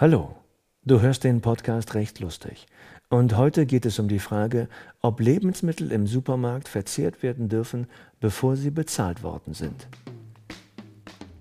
Hallo, du hörst den Podcast Recht lustig. Und heute geht es um die Frage, ob Lebensmittel im Supermarkt verzehrt werden dürfen, bevor sie bezahlt worden sind.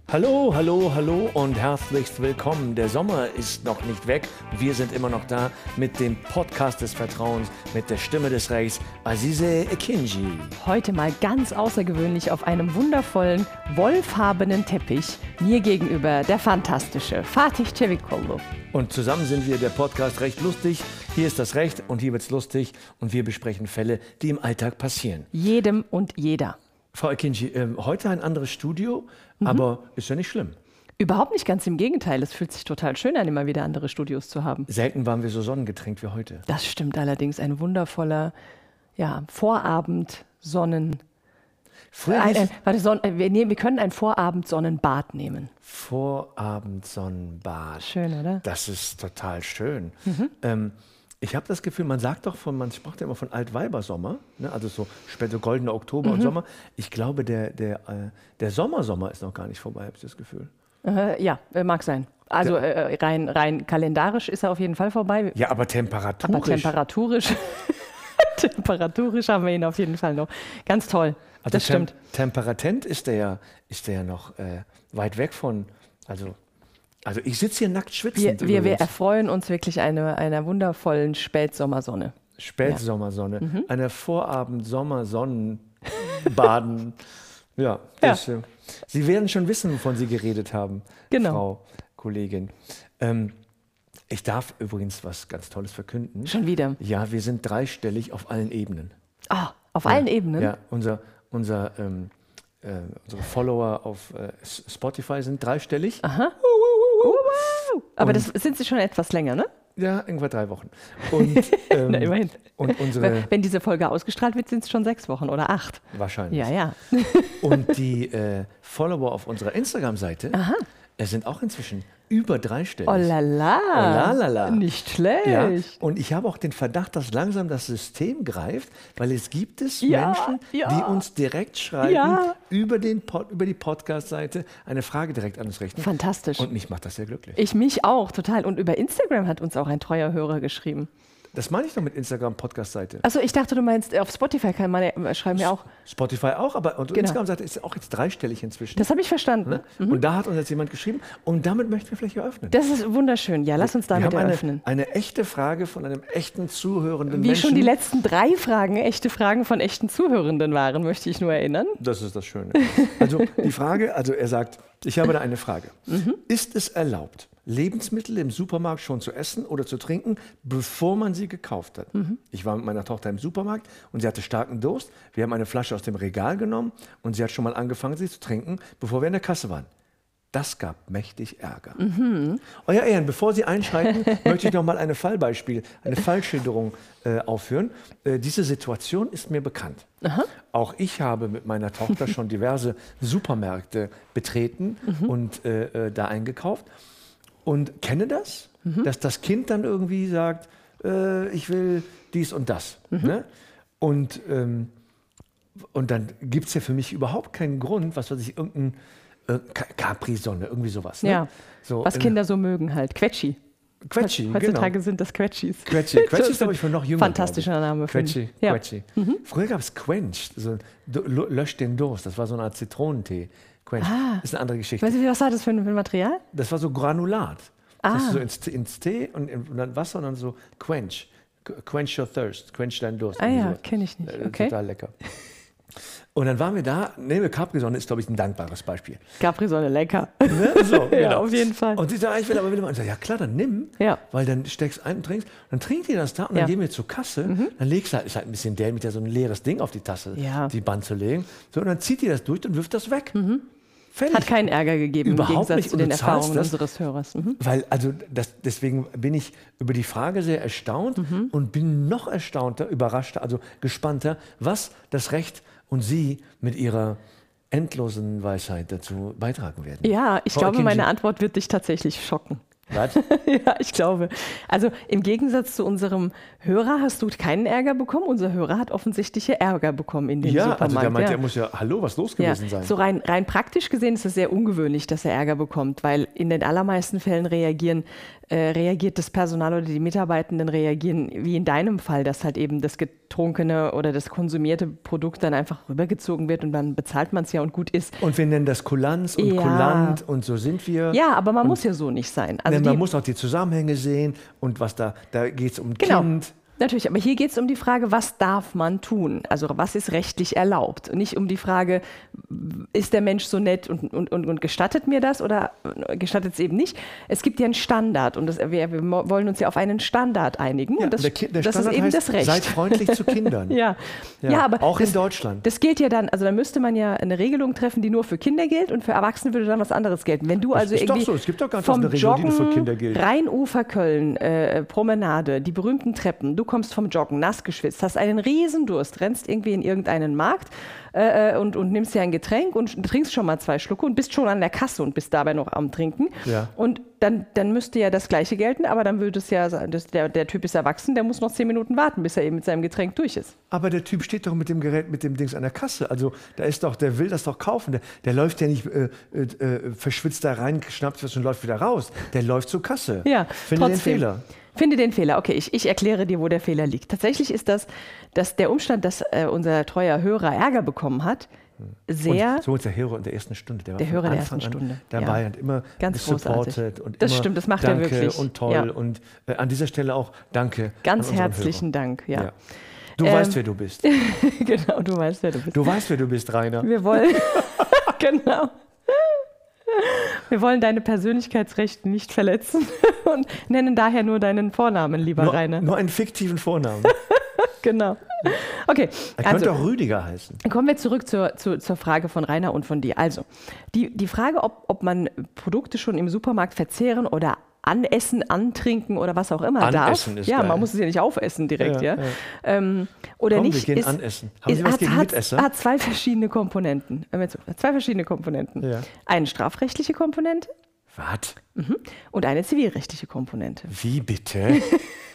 Hallo, hallo, hallo und herzlichst willkommen. Der Sommer ist noch nicht weg. Wir sind immer noch da mit dem Podcast des Vertrauens, mit der Stimme des Rechts, Azize Ekinji. Heute mal ganz außergewöhnlich auf einem wundervollen, wollfarbenen Teppich. Mir gegenüber der fantastische Fatih Cevikoglu. Und zusammen sind wir der Podcast Recht lustig. Hier ist das Recht und hier wird's lustig und wir besprechen Fälle, die im Alltag passieren. Jedem und jeder. Frau Ekinji, äh, heute ein anderes Studio, aber ist ja nicht schlimm. Überhaupt nicht ganz im Gegenteil. Es fühlt sich total schön an, immer wieder andere Studios zu haben. Selten waren wir so sonnengetränkt wie heute. Das stimmt allerdings. Ein wundervoller ja, Vorabend Sonnen. Früher Ein, hieß ein, warte, Son äh, wir, nehmen, wir können ein Vorabend Sonnenbad nehmen. Vorabendsonnenbad. Schön, oder? Das ist total schön. Mhm. Ähm, ich habe das Gefühl, man sagt doch von, man sprach ja immer von Altweibersommer, ne? also so später goldener Oktober Mhm. und Sommer. Ich glaube, der, der, äh, der Sommersommer ist noch gar nicht vorbei, habe ich das Gefühl. Äh, ja, äh, mag sein. Also äh, rein, rein kalendarisch ist er auf jeden Fall vorbei. Ja, aber Aber temperaturisch. temperaturisch, temperaturisch haben wir ihn auf jeden Fall noch. Ganz toll. also das stimmt. Tem Temperatent ist der ja, ist der ja noch äh, weit weg von, also, also ich sitze hier nackt Wir, schwitzend. wir, wir übrigens. erfreuen uns wirklich eine, einer wundervollen Spätsommersonne. Spätsommersonne, Mhm. eine Vorabend-Sommersonnenbaden. ja, das, äh, Sie werden schon wissen, wovon Sie geredet haben, Genau. Frau Kollegin. Ähm, ich darf übrigens was ganz Tolles verkünden. Schon wieder. Ja, wir sind dreistellig auf allen Ebenen. Ah, auf allen Ebenen. Ja, unser, unser, ähm, äh, unsere Follower auf äh, Spotify sind dreistellig. Aha. Wow. Aber das sind sie schon etwas länger, ne? Ja, irgendwann drei Wochen. Und, ähm, Na, immerhin. und unsere, Wenn, wenn diese Folge ausgestrahlt wird, sind es schon sechs Wochen oder acht. wahrscheinlich. Ja, ja. Und die äh, Follower auf unserer Instagram-Seite äh, sind auch inzwischen über dreistellig. Oh la la. Oh la la la. Nicht schlecht. Ja, und ich habe auch den Verdacht, dass langsam das System greift, weil es gibt es Ja, Menschen, ja. die uns direkt schreiben über, den Pod, über die Podcast-Seite eine Frage direkt an uns richten. Fantastisch. Und mich macht das sehr glücklich. Ich mich auch, total. Und über Instagram hat uns auch ein treuer Hörer geschrieben. Das meine ich doch mit Instagram-Podcast-Seite. Achso, ich dachte, du meinst, auf Spotify kann man ja, schreiben ja auch. Spotify auch, aber unsere Genau. Instagram-Seite ist auch jetzt dreistellig inzwischen. Das habe ich verstanden. ne? Und da hat uns jetzt jemand geschrieben und damit möchten wir vielleicht eröffnen. Das ist wunderschön. Ja, lass uns Wir damit haben eine, eröffnen. eine echte Frage von einem echten zuhörenden Wie Menschen. schon die letzten drei Fragen echte Fragen von echten Zuhörenden waren, möchte ich nur erinnern. Das ist das Schöne. Also die Frage, also er sagt, ich habe da eine Frage. Mhm. Ist es erlaubt, Lebensmittel im Supermarkt schon zu essen oder zu trinken, bevor man sie gekauft hat? Mhm. Ich war mit meiner Tochter im Supermarkt und sie hatte starken Durst. Wir haben eine Flasche aus dem Regal genommen und sie hat schon mal angefangen, sie zu trinken, bevor wir in der Kasse waren. Das gab mächtig Ärger. Mhm. Euer Ehren, bevor Sie einschreiten, möchte ich noch mal ein Fallbeispiel, eine Fallschilderung äh, aufführen. Äh, diese Situation ist mir bekannt. Auch ich habe mit meiner Tochter schon diverse Supermärkte betreten und äh, äh, da eingekauft und kenne das, dass das Kind dann irgendwie sagt, äh, ich will dies und das. Ne? Und, ähm, und dann gibt es ja für mich überhaupt keinen Grund, was weiß ich, irgendein äh, Capri-Sonne, irgendwie sowas. Ne? Ja. So, Was äh, Kinder so mögen halt. Quetschi. Quetschi, Heutzutage genau. sind das Quetschis. Quetschi. Quetschi ist, glaube ich, für noch jünger. Fantastischer. Name. Quetschi. Ja. Mhm. Quetschi. Früher gab es Quench, so du- lo- löscht den Durst. Das war so eine Art Zitronentee. Quench. Ah. ist eine andere Geschichte. Weißt du, was war das für ein, für ein Material? Das war so Granulat. Das hast Ah. du so ins, ins Tee und, in, und dann Wasser und dann so Quench. Qu- Quench your thirst. Quench deinen Durst. Ah ja, kenne ich nicht. Äh, Okay. Total lecker. Und dann waren wir da, ne, Capri-Sonne ist, glaube ich, ein dankbares Beispiel. Capri-Sonne, lecker. Ne? So, Ja, auf jeden Fall. Und sie sagt, ich will aber wieder mal. Und ich sag, ja klar, dann nimm. Ja. Weil dann steckst ein und trinkst. Dann trinkt ihr das da und Ja. Mhm. dann gehen wir zur Kasse. Dann legst du halt, ist halt ein bisschen dämlich, da so ein leeres Ding auf die Tasse, Ja. die Band zu legen. So, und dann zieht ihr das durch und wirft das weg. Fertig. Hat keinen Ärger gegeben Überhaupt im Gegensatz nicht. zu den Erfahrungen das? unseres Hörers. Mhm. Weil, also das, deswegen bin ich über die Frage sehr erstaunt Mhm. und bin noch erstaunter, überraschter, also gespannter, was das Recht und Sie mit Ihrer endlosen Weisheit dazu beitragen werden. Ja, ich Frau glaube, Akinci, meine Antwort wird dich tatsächlich schocken. Was? ja, ich glaube. Also im Gegensatz zu unserem Hörer hast du keinen Ärger bekommen. Unser Hörer hat offensichtlich Ärger bekommen in dem Ja, Supermarkt. also der meint, ja. er muss ja, hallo, was los Ja, gewesen sein? so rein, rein praktisch gesehen ist es sehr ungewöhnlich, dass er Ärger bekommt, weil in den allermeisten Fällen reagieren, äh, reagiert das Personal oder die Mitarbeitenden reagieren, wie in deinem Fall, dass halt eben das getrunkene oder das konsumierte Produkt dann einfach rübergezogen wird und dann bezahlt man es ja und gut ist. Und wir nennen das Kulanz und Ja. Kulant und so sind wir. Ja, aber man muss ja so nicht sein. Also man muss auch die Zusammenhänge sehen und was da, da geht es um Genau. Kind. Natürlich, aber hier geht es um die Frage, was darf man tun? Also was ist rechtlich erlaubt? Und nicht um die Frage, ist der Mensch so nett und, und, und, und gestattet mir das oder gestattet es eben nicht? Es gibt ja einen Standard und das, wir, wir wollen uns ja auf einen Standard einigen. und das, der, der das ist eben heißt, das Recht. Seid freundlich zu Kindern. ja. Ja, Ja, aber auch in das, Deutschland. Das gilt ja dann, also da müsste man ja eine Regelung treffen, die nur für Kinder gilt und für Erwachsene würde dann was anderes gelten. Wenn du also ist doch irgendwie so, es gibt doch ganz vom eine Regelung, die nur für Joggen, Kinder gilt. Rheinufer Köln, äh, Promenade, die berühmten Treppen, du kommst vom Joggen, nass geschwitzt, hast einen riesen Durst, rennst irgendwie in irgendeinen Markt äh, äh, und, und nimmst dir ein Getränk und trinkst schon mal zwei Schlucke und bist schon an der Kasse und bist dabei noch am Trinken. Ja. Und dann, dann müsste ja das Gleiche gelten, aber dann würde es ja sein, dass der, der Typ ist erwachsen, der muss noch zehn Minuten warten, bis er eben mit seinem Getränk durch ist. Aber der Typ steht doch mit dem Gerät, mit dem Dings an der Kasse. Also da ist doch, der will das doch kaufen. Der, der läuft ja nicht äh, äh, äh, verschwitzt da rein, schnappt was und läuft wieder raus. Der läuft zur Kasse. Ja, Finde den trotzdem. Fehler. Finde den Fehler. Okay, ich, ich erkläre dir, wo der Fehler liegt. Tatsächlich ist das, dass der Umstand, dass äh, unser treuer Hörer Ärger bekommen hat, sehr. Und so ist der Hörer in der ersten Stunde. Der, Der Hörer der ersten Stunde, Dabei ja. und immer Ganz supported und Das immer stimmt, das macht er danke wirklich. und toll. Ja. Und äh, an dieser Stelle auch danke. Ganz herzlichen Dank, ja. Hörer. Ja. Du Ähm, weißt, wer du bist. genau, du weißt, wer du bist. Du weißt, wer du bist, Rainer. Wir wollen. genau. Wir wollen deine Persönlichkeitsrechte nicht verletzen und nennen daher nur deinen Vornamen, lieber Nur, Rainer. nur einen fiktiven Vornamen. Genau. Okay, Er also. könnte auch Rüdiger heißen. Kommen wir zurück zur, zur, zur Frage von Rainer und von dir. Also, die, die Frage, ob, ob man Produkte schon im Supermarkt verzehren oder anessen, antrinken oder was auch immer Anessen darf. ist ja, geil. man muss es ja nicht aufessen direkt, ja. Ja, ja. Ähm, oder Komm, wir nicht. gehen ist, anessen. Haben Sie was hat, gegen hat, Mitesser? hat zwei verschiedene Komponenten. Zwei verschiedene Komponenten. Ja. Eine strafrechtliche Komponente Was? und eine zivilrechtliche Komponente. Wie bitte?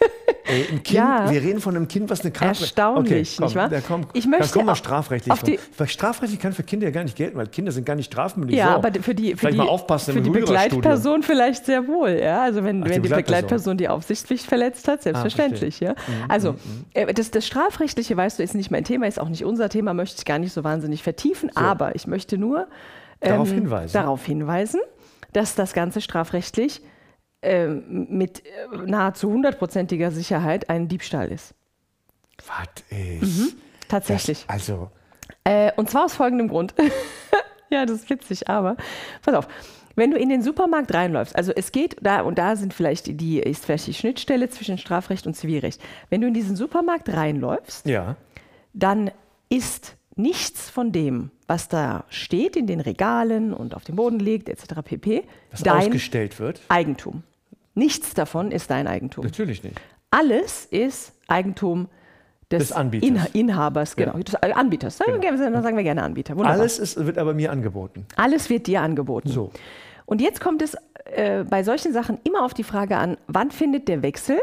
Ey, ein Kind, Ja. wir reden von einem Kind, was eine Karte... Erstaunlich, komm, nicht wahr? Da komm, Ich möchte dann komm mal strafrechtlich. auf die- Weil strafrechtlich kann für Kinder ja gar nicht gelten, weil Kinder sind gar nicht strafmündig. Ja, so. aber für die, für die, für die. Begleitperson vielleicht sehr wohl. Ja? Also wenn, Ach, die wenn die Begleitperson. Ah, die Aufsichtspflicht verletzt hat, selbstverständlich. ja? Mhm, Also äh, das, das Strafrechtliche, weißt du, ist nicht mein Thema, ist auch nicht unser Thema, möchte ich gar nicht so wahnsinnig vertiefen, aber ich möchte nur Darauf hinweisen. darauf hinweisen, dass das Ganze strafrechtlich ähm, mit äh, nahezu hundertprozentiger Sicherheit ein Diebstahl ist. Was ist... Tatsächlich. Das, also, Äh, und zwar aus folgendem Grund. ja, das ist witzig, aber pass auf. Wenn du in den Supermarkt reinläufst, also es geht da und da sind vielleicht die, die ist vielleicht die Schnittstelle zwischen Strafrecht und Zivilrecht. Wenn du in diesen Supermarkt reinläufst, ja. dann ist nichts von dem, was da steht in den Regalen und auf dem Boden liegt, etc. pp. Was dein ausgestellt wird? Eigentum. Nichts davon ist dein Eigentum. Natürlich nicht. Alles ist Eigentum des, Des Anbieters. Inha Inhabers, genau, des äh, Anbieters. Dann sagen wir gerne Anbieter. Wunderbar. Alles ist, wird aber mir angeboten. Alles wird dir angeboten. So. Und jetzt kommt es äh, bei solchen Sachen immer auf die Frage an, wann findet der Wechsel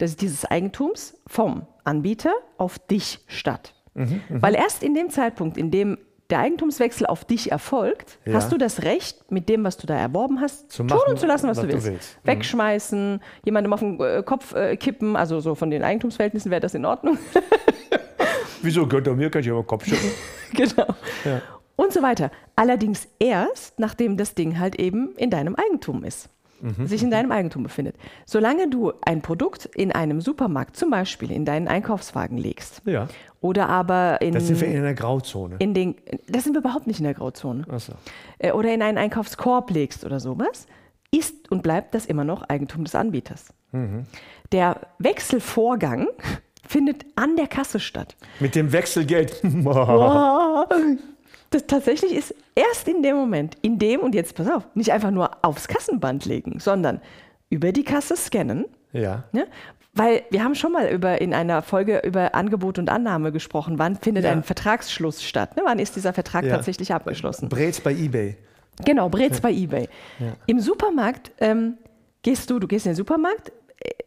des, dieses Eigentums vom Anbieter auf dich statt? Mhm, Weil erst in dem Zeitpunkt, in dem der Eigentumswechsel auf dich erfolgt, Ja. hast du das Recht, mit dem, was du da erworben hast, Zu tun machen, und zu lassen, was, was du du willst. willst. Mhm. Wegschmeißen, jemandem auf den äh, Kopf äh, kippen, also so von den Eigentumsverhältnissen wäre das in Ordnung. Wieso gönnt er mir? Kann ich aber Kopf schütteln? genau. Ja. Und so weiter. Allerdings erst, nachdem das Ding halt eben in deinem Eigentum ist. Mhm. Sich in deinem Eigentum befindet. Solange du ein Produkt in einem Supermarkt zum Beispiel in deinen Einkaufswagen legst Ja. oder aber in, Da sind wir in einer Grauzone. in den, das sind wir überhaupt nicht in der Grauzone, Achso. äh, oder in einen Einkaufskorb legst oder sowas, ist und bleibt das immer noch Eigentum des Anbieters. Mhm. Der Wechselvorgang findet an der Kasse statt. Mit dem Wechselgeld. Das tatsächlich ist erst in dem Moment, in dem, und jetzt pass auf, nicht einfach nur aufs Kassenband legen, sondern über die Kasse scannen. ja. Ne? Weil wir haben schon mal über, in einer Folge über Angebot und Annahme gesprochen. Wann findet Ja. ein Vertragsschluss statt? Ne? Wann ist dieser Vertrag Ja. tatsächlich abgeschlossen? Brez bei Ebay. Genau, Brez bei eBay. Im Supermarkt ähm, gehst du, du gehst in den Supermarkt,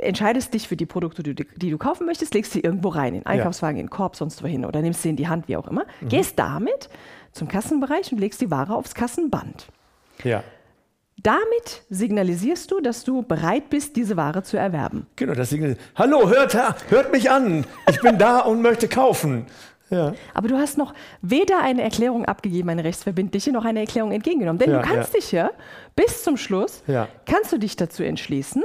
entscheidest dich für die Produkte, die, die du kaufen möchtest, legst sie irgendwo rein, in den Einkaufswagen, in den Korb, sonst wohin oder nimmst sie in die Hand, wie auch immer. Mhm. Gehst damit zum Kassenbereich und legst die Ware aufs Kassenband. Ja. Damit signalisierst du, dass du bereit bist, diese Ware zu erwerben. Genau, das Signal. Hallo, hört, hört mich an. Ich bin da und möchte kaufen. Ja. Aber du hast noch weder eine Erklärung abgegeben, eine rechtsverbindliche, noch eine Erklärung entgegengenommen. Denn ja, du kannst ja. dich ja bis zum Schluss, kannst du dich dazu entschließen,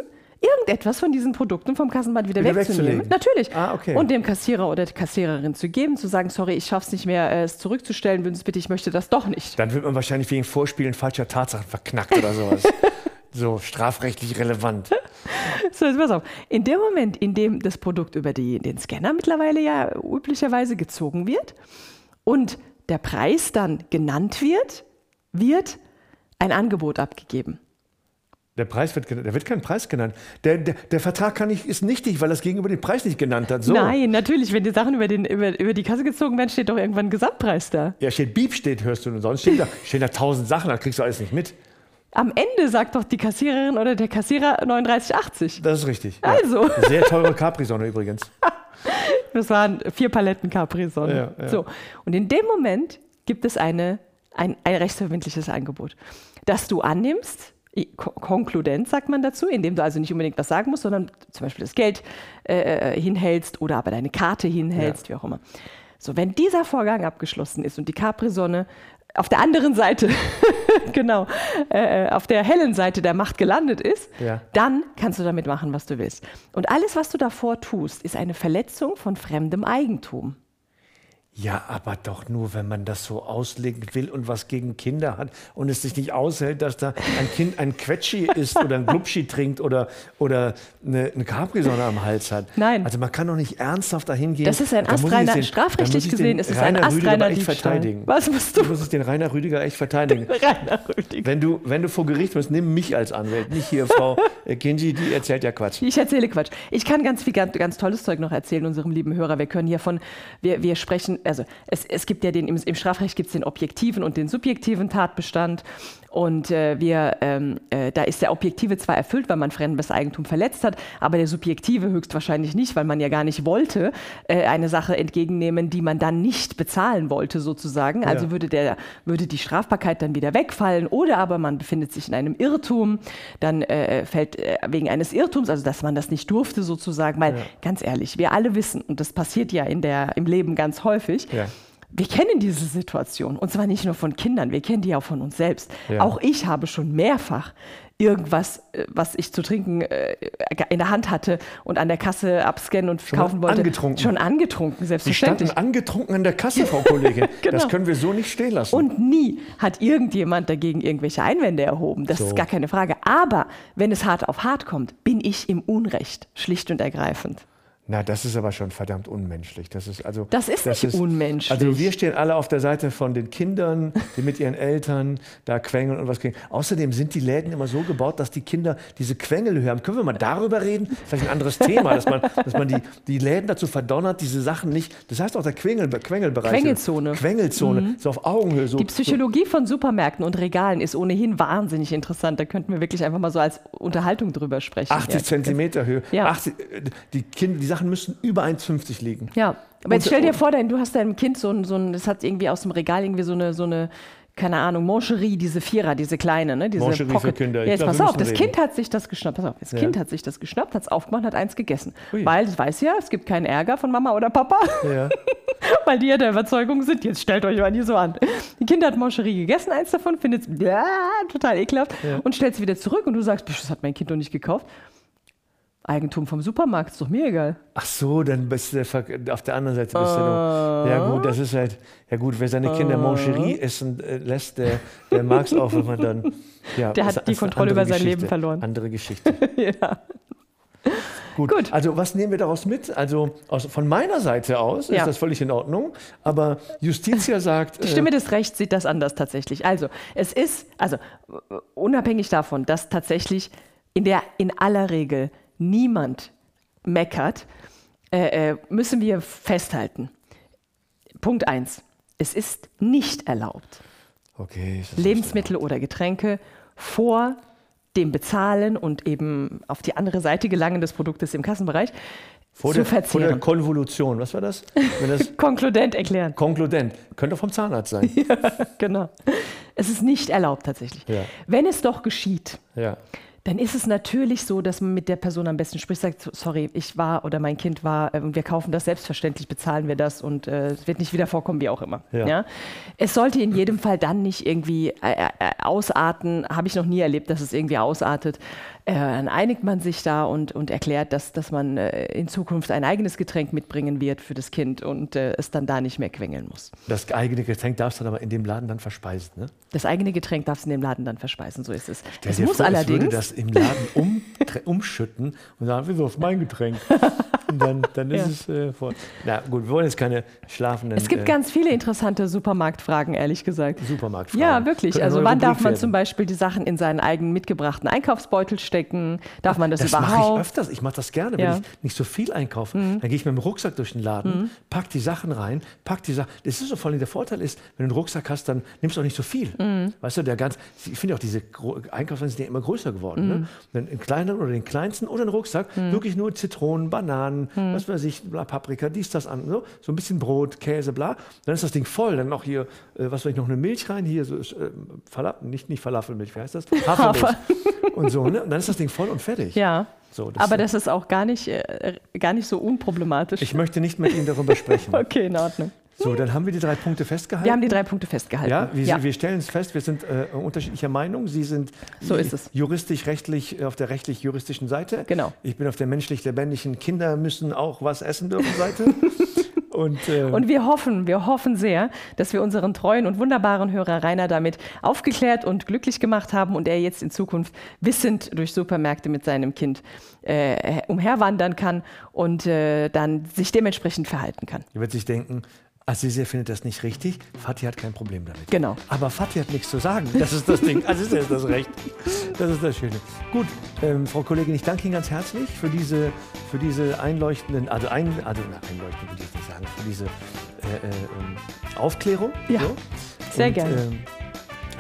irgendetwas von diesen Produkten vom Kassenband wieder, wieder wegzunehmen. Natürlich. Ah, okay. Und dem Kassierer oder der Kassiererin zu geben, zu sagen, sorry, ich schaffe es nicht mehr, es zurückzustellen, würden Sie bitte, ich möchte das doch nicht. Dann wird man wahrscheinlich wegen Vorspielen falscher Tatsachen verknackt oder sowas. so strafrechtlich relevant. So, jetzt pass auf. In dem Moment, in dem das Produkt über die, den Scanner mittlerweile ja üblicherweise gezogen wird und der Preis dann genannt wird, wird ein Angebot abgegeben. Der Preis wird genannt. Da wird kein Preis genannt. Der, der, der Vertrag kann nicht, ist nichtig, weil das gegenüber den Preis nicht genannt hat. So. Nein, natürlich. Wenn die Sachen über, den, über, über die Kasse gezogen werden, steht doch irgendwann ein Gesamtpreis da. Ja, steht Beep steht, hörst du. Und sonst stehen da, stehen da tausend Sachen, da kriegst du alles nicht mit. Am Ende sagt doch die Kassiererin oder der Kassierer 39,80. Das ist richtig. Ja. Also. Sehr teure Capri-Sonne übrigens. Das waren vier Paletten Capri-Sonne. Ja, ja. So. Und in dem Moment gibt es eine, ein, ein rechtsverbindliches Angebot, das du annimmst konkludent, sagt man dazu, indem du also nicht unbedingt was sagen musst, sondern zum Beispiel das Geld äh, äh, hinhältst oder aber deine Karte hinhältst, ja. wie auch immer. So, wenn dieser Vorgang abgeschlossen ist und die Capri-Sonne auf der anderen Seite, genau, äh, äh, auf der hellen Seite der Macht gelandet ist, ja. dann kannst du damit machen, was du willst. Und alles, was du davor tust, ist eine Verletzung von fremdem Eigentum. Ja, aber doch nur, wenn man das so auslegen will und was gegen Kinder hat und es sich nicht aushält, dass da ein Kind ein Quetschi isst oder ein Glubschi trinkt oder, oder eine, eine Capri-Sonne am Hals hat. Nein. Also man kann doch nicht ernsthaft dahin gehen. Das ist ein astreiner, den, strafrechtlich gesehen ist es ein astreiner echt verteidigen. Was musst du? Du musst den Rainer Rüdiger echt verteidigen. Rainer Rüdiger. Wenn du, wenn du vor Gericht bist, nimm mich als Anwalt, nicht hier Frau Kinji, die erzählt ja Quatsch. Ich erzähle Quatsch. Ich kann ganz viel, ganz, ganz tolles Zeug noch erzählen unserem lieben Hörer. Wir können hier von, wir, wir sprechen also es, es gibt ja den, im, im Strafrecht gibt es den objektiven und den subjektiven Tatbestand. Und äh, wir, ähm, äh, da ist der objektive zwar erfüllt, weil man fremdes Eigentum verletzt hat, aber der subjektive höchstwahrscheinlich nicht, weil man ja gar nicht wollte, äh, eine Sache entgegennehmen, die man dann nicht bezahlen wollte, sozusagen. Also ja. würde, der, würde die Strafbarkeit dann wieder wegfallen. Oder aber man befindet sich in einem Irrtum, dann äh, fällt äh, wegen eines Irrtums, also dass man das nicht durfte, sozusagen. Weil, ja. ganz ehrlich, wir alle wissen, und das passiert ja in der, im Leben ganz häufig, ja wir kennen diese Situation und zwar nicht nur von Kindern, wir kennen die auch von uns selbst. Ja. Auch ich habe schon mehrfach irgendwas, äh, was ich zu trinken äh, in der Hand hatte und an der Kasse abscannen und schon kaufen wollte. Angetrunken. Schon angetrunken, selbstverständlich. Sie standen angetrunken an der Kasse, Frau Kollegin. genau. Das können wir so nicht stehen lassen. Und nie hat irgendjemand dagegen irgendwelche Einwände erhoben. Das so. ist gar keine Frage. Aber wenn es hart auf hart kommt, bin ich im Unrecht, schlicht und ergreifend. Na, das ist aber schon verdammt unmenschlich. Das ist also. Das ist das nicht ist, unmenschlich. Also wir stehen alle auf der Seite von den Kindern, die mit ihren Eltern da quengeln und was kriegen. Außerdem sind die Läden immer so gebaut, dass die Kinder diese Quengel hören. Können wir mal darüber reden? Vielleicht ein anderes Thema, dass man, dass man die, die Läden dazu verdonnert, diese Sachen nicht. Das heißt auch der Quengel, Quengelbereich. Quengelzone. Quengelzone. Mhm. So auf Augenhöhe. So, die Psychologie so. von Supermärkten und Regalen ist ohnehin wahnsinnig interessant. Da könnten wir wirklich einfach mal so als Unterhaltung drüber sprechen. 80 ja. Zentimeter Höhe. Ja. 80, die Kinder, die Sachen müssen über 1,50 liegen. Ja, aber jetzt stell dir vor, du hast deinem Kind so ein, so ein, das hat irgendwie aus dem Regal irgendwie so eine, so eine keine Ahnung, Moncherie, diese Vierer, diese kleine, ne? Diese Moncherie Pocket. für Kinder. Ja, jetzt glaub, pass auf, das reden. Kind hat sich das geschnappt. Pass auf, das ja. Kind hat sich das geschnappt, hat es aufgemacht, hat eins gegessen. Ui. Weil es weiß ja, es gibt keinen Ärger von Mama oder Papa. Ja. Weil die ja der Überzeugung sind, jetzt stellt euch mal nie so an. Die Kinder hat Moncherie gegessen, eins davon, findet es total ekelhaft und stellt es wieder zurück und du sagst, das hat mein Kind doch nicht gekauft. Eigentum vom Supermarkt, ist doch mir egal. Ach so, dann bist du auf der anderen Seite bist uh, du. Ja gut, das ist halt, ja gut, wer seine Kinder uh, Mancherie essen äh, lässt, der, der mag es auch, wenn man dann. Ja, der hat die Kontrolle über sein Leben verloren. Andere Geschichte. ja. Gut. Gut. Also was nehmen wir daraus mit? Also aus, von meiner Seite aus ja. ist das völlig in Ordnung, aber Justitia sagt... Die Stimme äh, des Rechts sieht das anders tatsächlich. Also es ist, also unabhängig davon, dass tatsächlich in der in aller Regel niemand meckert, äh, äh, müssen wir festhalten. Punkt 1. Es ist nicht erlaubt, okay, Lebensmittel oder Getränke vor dem Bezahlen und eben auf die andere Seite gelangen des Produktes im Kassenbereich Vor zu der, vor verzehren. der Konvolution, was war das? Wenn das Konkludent erklären. konkludent. Könnte vom Zahnarzt sein. genau. Es ist nicht erlaubt tatsächlich. Ja. Wenn es doch geschieht, Ja. Dann ist es natürlich so, dass man mit der Person am besten spricht, sagt, sorry, ich war oder mein Kind war äh, und wir kaufen das, selbstverständlich bezahlen wir das und äh, es wird nicht wieder vorkommen, wie auch immer. Ja. Es sollte in jedem Fall dann nicht irgendwie äh, äh, ausarten, habe ich noch nie erlebt, dass es irgendwie ausartet. Äh, dann einigt man sich da und, und erklärt, dass, dass man äh, in Zukunft ein eigenes Getränk mitbringen wird für das Kind und äh, es dann da nicht mehr quengeln muss. Das eigene Getränk darfst du dann aber in dem Laden dann verspeisen. Ne? Das eigene Getränk darfst du in dem Laden dann verspeisen, so ist es. Stell Es muss vor, allerdings. würde das im Laden um, umschütten und sagen, wieso ist mein Getränk? Und dann, dann ist Ja. es äh, vor. Na gut, wir wollen jetzt keine schlafenden Es gibt äh, ganz viele interessante Supermarktfragen, ehrlich gesagt. Supermarktfragen. Ja, wirklich. Könnte Also wann darf man werden. zum Beispiel die Sachen in seinen eigenen mitgebrachten Einkaufsbeutel stecken? Darf man das, Das mache ich überhaupt? öfters. Ich mache das gerne, Ja. Mhm. wenn ich nicht so viel einkaufe. Dann gehe ich mit dem Rucksack durch den Laden, pack die Sachen rein, pack die Sachen. Das ist so vor allem der Vorteil ist, wenn du einen Rucksack hast, dann nimmst du auch nicht so viel. Mhm. Weißt du, der ganz, ich finde auch diese Einkaufswagen sind ja immer größer geworden. Mhm. Ne? Einen kleineren oder den kleinsten oder einen Rucksack, wirklich nur Zitronen, Bananen, Mhm. was weiß ich, bla, Paprika, dies, das, an, so, so ein bisschen Brot, Käse, bla. Dann ist das Ding voll. Dann noch hier, äh, was weiß ich, noch eine Milch rein, hier so, äh, Falafel, nicht, nicht Falafelmilch, wie heißt das? Hafermilch. und so, ne? Und dann ist das Ding voll und fertig. Ja. So, Aber das ist auch gar nicht, äh, gar nicht so unproblematisch. Ich möchte nicht mit Ihnen darüber sprechen. okay, in Ordnung. So, dann haben wir die drei Punkte festgehalten. Wir haben die drei Punkte festgehalten. ja, wir, ja. wir stellen es fest, wir sind äh, unterschiedlicher Meinung. Sie sind So ist es. juristisch-rechtlich auf der rechtlich-juristischen Seite. Genau. Ich bin auf der menschlich-lebendigen Kinder müssen auch was essen dürfen Seite. Und, äh, Und wir hoffen, wir hoffen sehr, dass wir unseren treuen und wunderbaren Hörer Rainer damit aufgeklärt und glücklich gemacht haben und er jetzt in Zukunft wissend durch Supermärkte mit seinem Kind äh, umherwandern kann und äh, dann sich dementsprechend verhalten kann. ihr wird sich denken, Azize findet das nicht richtig, Fatih hat kein Problem damit. Genau. Aber Fatih hat nichts zu sagen. Das ist das Ding. Azize ist das Recht. Das ist das Schöne. Gut, ähm, Frau Kollegin, ich danke Ihnen ganz herzlich für diese, für diese einleuchtenden, also, ein, also na, einleuchtend will ich nicht sagen, für diese äh, äh, ähm, Aufklärung. Ja, sehr Und, gerne. Ähm,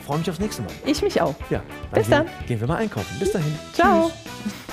freue mich aufs nächste Mal. Ich mich auch. Ja, Bis gehen, dann. Gehen wir mal einkaufen. Bis dahin. Ciao. Tschüss.